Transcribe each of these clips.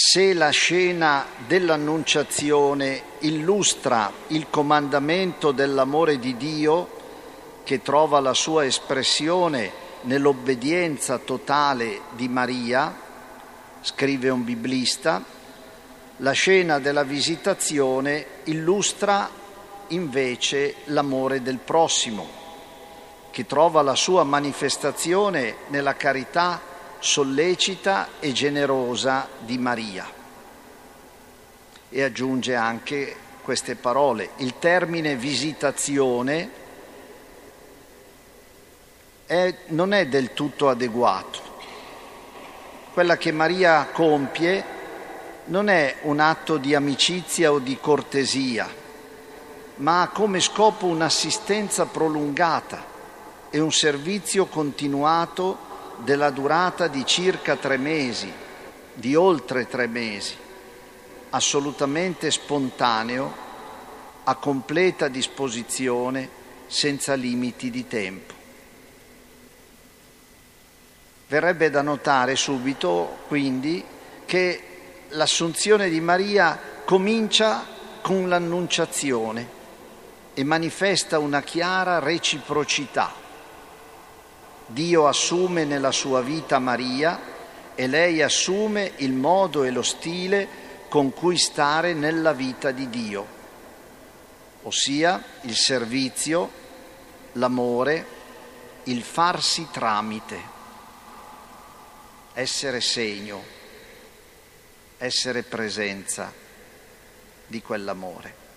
se la scena dell'annunciazione illustra il comandamento dell'amore di Dio che trova la sua espressione nell'obbedienza totale di Maria, scrive un biblista, la scena della visitazione illustra invece l'amore del prossimo, che trova la sua manifestazione nella carità sollecita e generosa di Maria. E aggiunge anche queste parole. Il termine visitazione è, non è del tutto adeguato. Quella che Maria compie non è un atto di amicizia o di cortesia, ma ha come scopo un'assistenza prolungata e un servizio continuato della durata di circa tre mesi, di oltre tre mesi, assolutamente spontaneo, a completa disposizione, senza limiti di tempo. Verrebbe da notare subito, quindi, che l'assunzione di Maria comincia con l'annunciazione e manifesta una chiara reciprocità Dio assume nella sua vita Maria e lei assume il modo e lo stile con cui stare nella vita di Dio, ossia il servizio, l'amore, il farsi tramite, essere segno, essere presenza di quell'amore.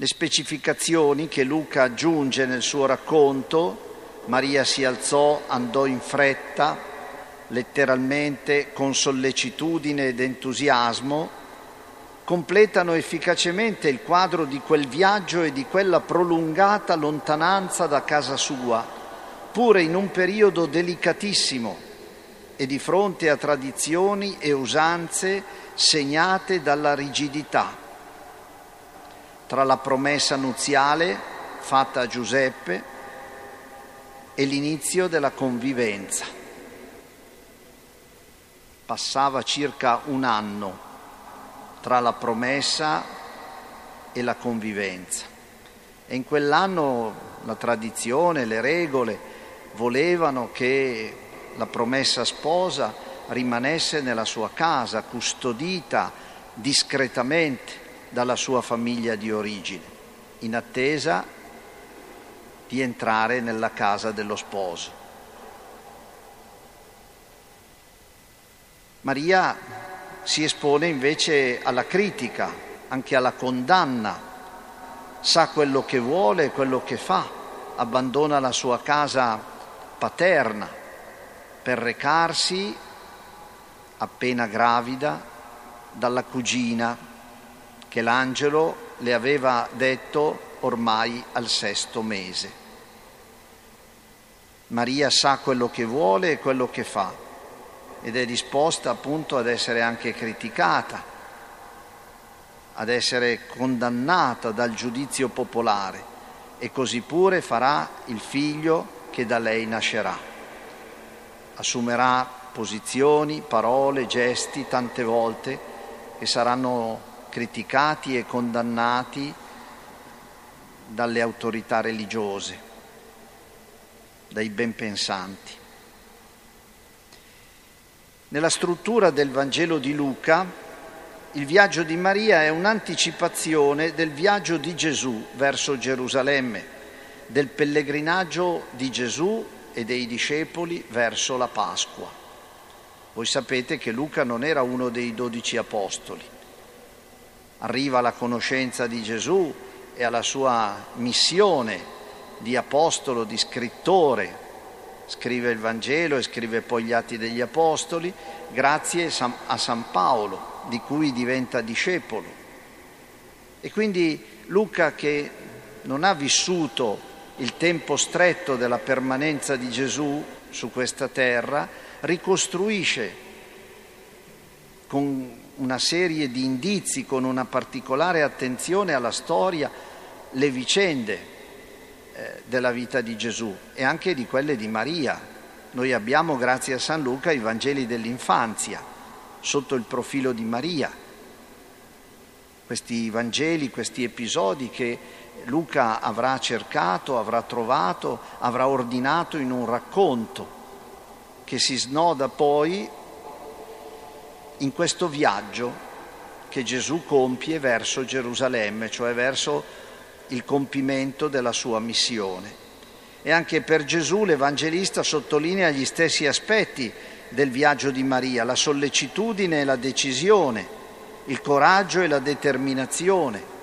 Le specificazioni che Luca aggiunge nel suo racconto, Maria si alzò, andò in fretta, letteralmente con sollecitudine ed entusiasmo, completano efficacemente il quadro di quel viaggio e di quella prolungata lontananza da casa sua, pure in un periodo delicatissimo e di fronte a tradizioni e usanze segnate dalla rigidità tra la promessa nuziale fatta a Giuseppe e l'inizio della convivenza. Passava circa un anno tra la promessa e la convivenza e in quell'anno la tradizione, le regole volevano che la promessa sposa rimanesse nella sua casa, custodita discretamente dalla sua famiglia di origine, in attesa di entrare nella casa dello sposo. Maria si espone invece alla critica, anche alla condanna, sa quello che vuole quello che fa, abbandona la sua casa paterna per recarsi, appena gravida, dalla cugina che l'angelo le aveva detto ormai al sesto mese. Maria sa quello che vuole e quello che fa ed è disposta appunto ad essere anche criticata, ad essere condannata dal giudizio popolare e così pure farà il figlio che da lei nascerà. Assumerà posizioni, parole, gesti tante volte che saranno criticati e condannati dalle autorità religiose, dai ben pensanti. Nella struttura del Vangelo di Luca, il viaggio di Maria è un'anticipazione del viaggio di Gesù verso Gerusalemme, del pellegrinaggio di Gesù e dei discepoli verso la Pasqua. Voi sapete che Luca non era uno dei dodici apostoli, arriva alla conoscenza di Gesù e alla sua missione di apostolo, di scrittore, scrive il Vangelo e scrive poi gli atti degli apostoli, grazie a San Paolo, di cui diventa discepolo. E quindi Luca, che non ha vissuto il tempo stretto della permanenza di Gesù su questa terra, ricostruisce con una serie di indizi, con una particolare attenzione alla storia, le vicende eh, della vita di Gesù e anche di quelle di Maria. Noi abbiamo, grazie a San Luca, i Vangeli dell'infanzia, sotto il profilo di Maria. Questi Vangeli, questi episodi che Luca avrà cercato, avrà trovato, avrà ordinato in un racconto che si snoda poi in questo viaggio che Gesù compie verso Gerusalemme, cioè verso il compimento della sua missione. E anche per Gesù l'Evangelista sottolinea gli stessi aspetti del viaggio di Maria, la sollecitudine e la decisione, il coraggio e la determinazione.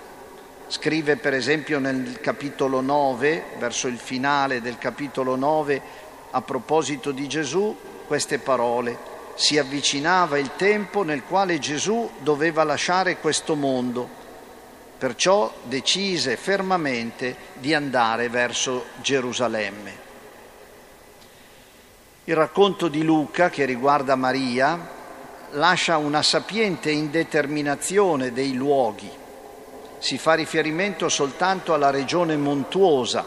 Scrive per esempio nel capitolo 9, verso il finale del capitolo 9, a proposito di Gesù, queste parole si avvicinava il tempo nel quale Gesù doveva lasciare questo mondo, perciò decise fermamente di andare verso Gerusalemme. Il racconto di Luca che riguarda Maria lascia una sapiente indeterminazione dei luoghi. Si fa riferimento soltanto alla regione montuosa,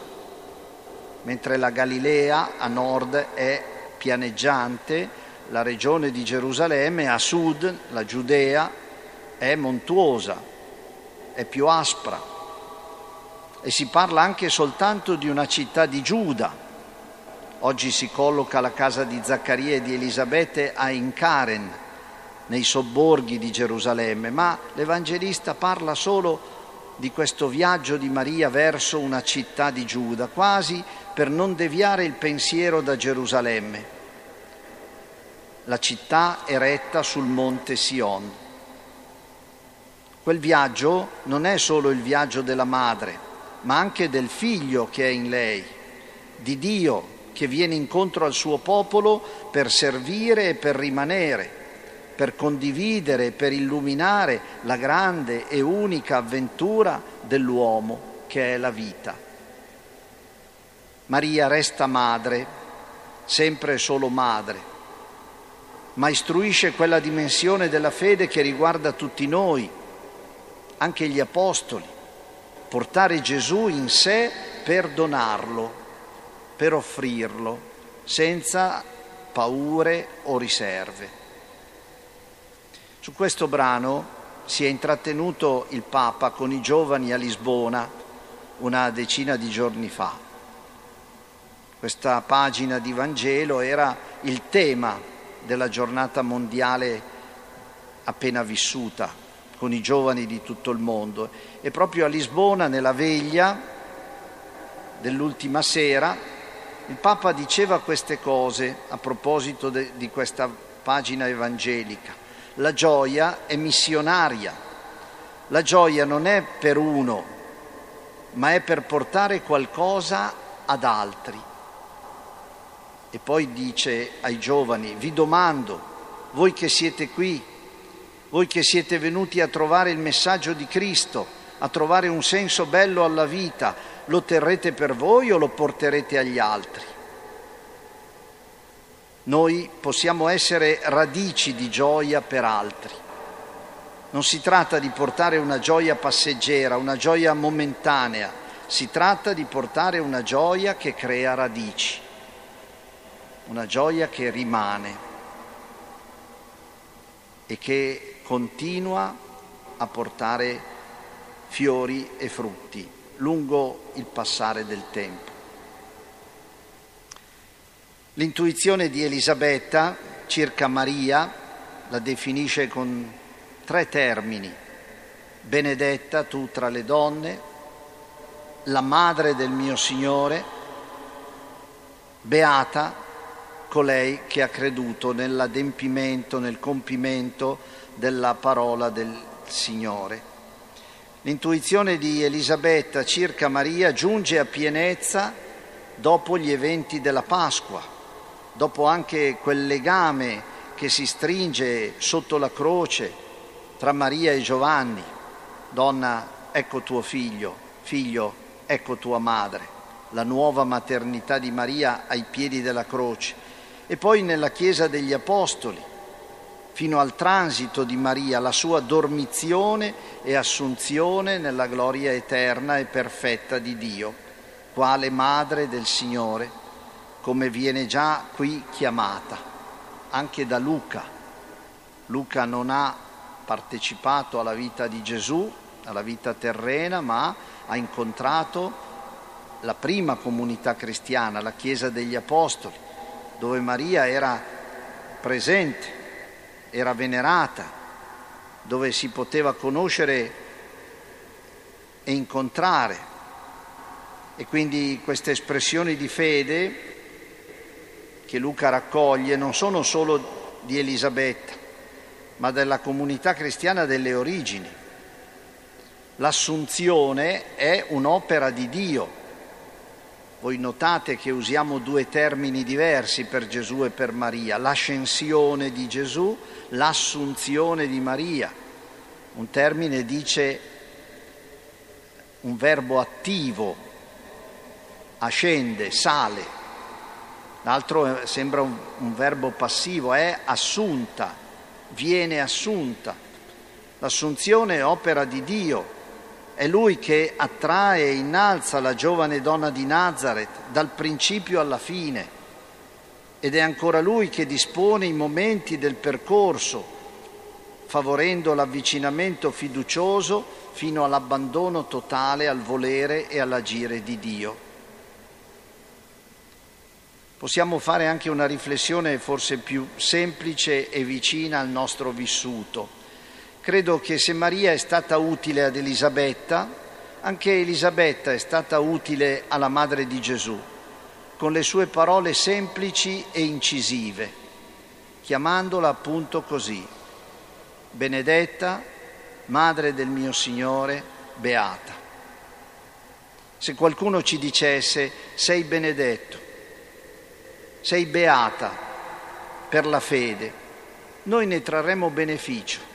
mentre la Galilea a nord è pianeggiante la regione di Gerusalemme, a sud la Giudea è montuosa, è più aspra e si parla anche soltanto di una città di Giuda. Oggi si colloca la casa di Zaccaria e di Elisabette a Incaren, nei sobborghi di Gerusalemme, ma l'Evangelista parla solo di questo viaggio di Maria verso una città di Giuda, quasi per non deviare il pensiero da Gerusalemme la città eretta sul monte Sion. Quel viaggio non è solo il viaggio della madre, ma anche del figlio che è in lei, di Dio che viene incontro al suo popolo per servire e per rimanere, per condividere e per illuminare la grande e unica avventura dell'uomo che è la vita. Maria resta madre, sempre solo madre ma istruisce quella dimensione della fede che riguarda tutti noi, anche gli apostoli, portare Gesù in sé per donarlo, per offrirlo, senza paure o riserve. Su questo brano si è intrattenuto il Papa con i giovani a Lisbona una decina di giorni fa. Questa pagina di Vangelo era il tema della giornata mondiale appena vissuta con i giovani di tutto il mondo. E proprio a Lisbona, nella veglia dell'ultima sera, il Papa diceva queste cose a proposito de, di questa pagina evangelica. La gioia è missionaria, la gioia non è per uno, ma è per portare qualcosa ad altri. E poi dice ai giovani, vi domando, voi che siete qui, voi che siete venuti a trovare il messaggio di Cristo, a trovare un senso bello alla vita, lo terrete per voi o lo porterete agli altri? Noi possiamo essere radici di gioia per altri. Non si tratta di portare una gioia passeggera, una gioia momentanea, si tratta di portare una gioia che crea radici una gioia che rimane e che continua a portare fiori e frutti lungo il passare del tempo. L'intuizione di Elisabetta circa Maria la definisce con tre termini. Benedetta tu tra le donne, la madre del mio Signore, beata colei che ha creduto nell'adempimento, nel compimento della parola del Signore. L'intuizione di Elisabetta circa Maria giunge a pienezza dopo gli eventi della Pasqua, dopo anche quel legame che si stringe sotto la croce tra Maria e Giovanni. Donna, ecco tuo figlio, figlio, ecco tua madre, la nuova maternità di Maria ai piedi della croce e poi nella Chiesa degli Apostoli, fino al transito di Maria, la sua dormizione e assunzione nella gloria eterna e perfetta di Dio, quale Madre del Signore, come viene già qui chiamata, anche da Luca. Luca non ha partecipato alla vita di Gesù, alla vita terrena, ma ha incontrato la prima comunità cristiana, la Chiesa degli Apostoli, dove Maria era presente, era venerata, dove si poteva conoscere e incontrare. E quindi queste espressioni di fede che Luca raccoglie non sono solo di Elisabetta, ma della comunità cristiana delle origini. L'assunzione è un'opera di Dio, voi notate che usiamo due termini diversi per Gesù e per Maria, l'ascensione di Gesù, l'assunzione di Maria. Un termine dice un verbo attivo, ascende, sale, l'altro sembra un, un verbo passivo, è assunta, viene assunta. L'assunzione è opera di Dio, è lui che attrae e innalza la giovane donna di Nazareth dal principio alla fine ed è ancora lui che dispone i momenti del percorso, favorendo l'avvicinamento fiducioso fino all'abbandono totale al volere e all'agire di Dio. Possiamo fare anche una riflessione forse più semplice e vicina al nostro vissuto Credo che se Maria è stata utile ad Elisabetta, anche Elisabetta è stata utile alla Madre di Gesù, con le sue parole semplici e incisive, chiamandola appunto così, benedetta, Madre del mio Signore, beata. Se qualcuno ci dicesse sei benedetto, sei beata per la fede, noi ne trarremo beneficio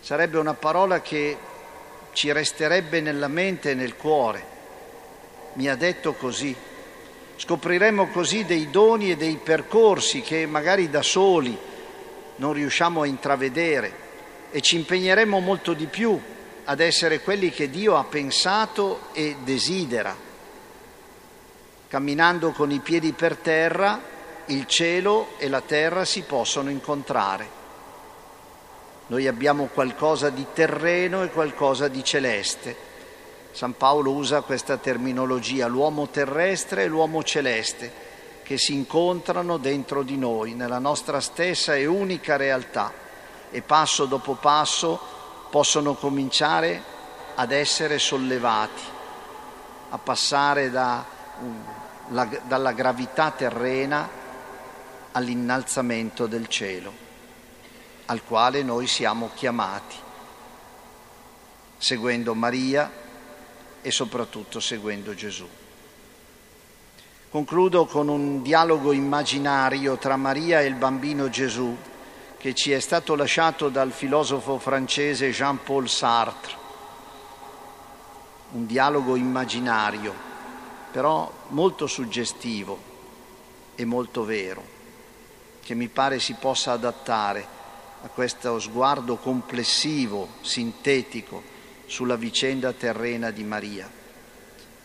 Sarebbe una parola che ci resterebbe nella mente e nel cuore. Mi ha detto così. Scopriremo così dei doni e dei percorsi che magari da soli non riusciamo a intravedere e ci impegneremo molto di più ad essere quelli che Dio ha pensato e desidera. Camminando con i piedi per terra, il cielo e la terra si possono incontrare. Noi abbiamo qualcosa di terreno e qualcosa di celeste. San Paolo usa questa terminologia, l'uomo terrestre e l'uomo celeste, che si incontrano dentro di noi, nella nostra stessa e unica realtà, e passo dopo passo possono cominciare ad essere sollevati, a passare da, la, dalla gravità terrena all'innalzamento del cielo al quale noi siamo chiamati, seguendo Maria e soprattutto seguendo Gesù. Concludo con un dialogo immaginario tra Maria e il bambino Gesù che ci è stato lasciato dal filosofo francese Jean-Paul Sartre. Un dialogo immaginario, però molto suggestivo e molto vero, che mi pare si possa adattare a questo sguardo complessivo, sintetico, sulla vicenda terrena di Maria.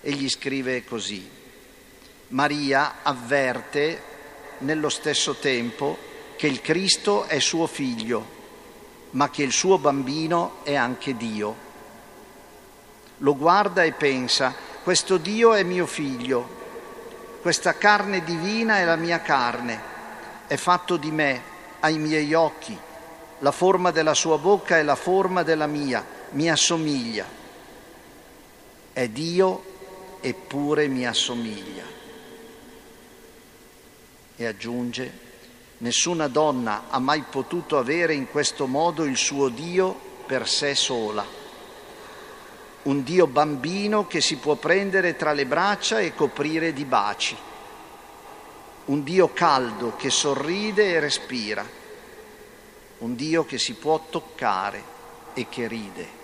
Egli scrive così, Maria avverte nello stesso tempo che il Cristo è suo figlio, ma che il suo bambino è anche Dio. Lo guarda e pensa, questo Dio è mio figlio, questa carne divina è la mia carne, è fatto di me, ai miei occhi, la forma della sua bocca è la forma della mia, mi assomiglia. È Dio eppure mi assomiglia. E aggiunge, nessuna donna ha mai potuto avere in questo modo il suo Dio per sé sola. Un Dio bambino che si può prendere tra le braccia e coprire di baci. Un Dio caldo che sorride e respira un Dio che si può toccare e che ride.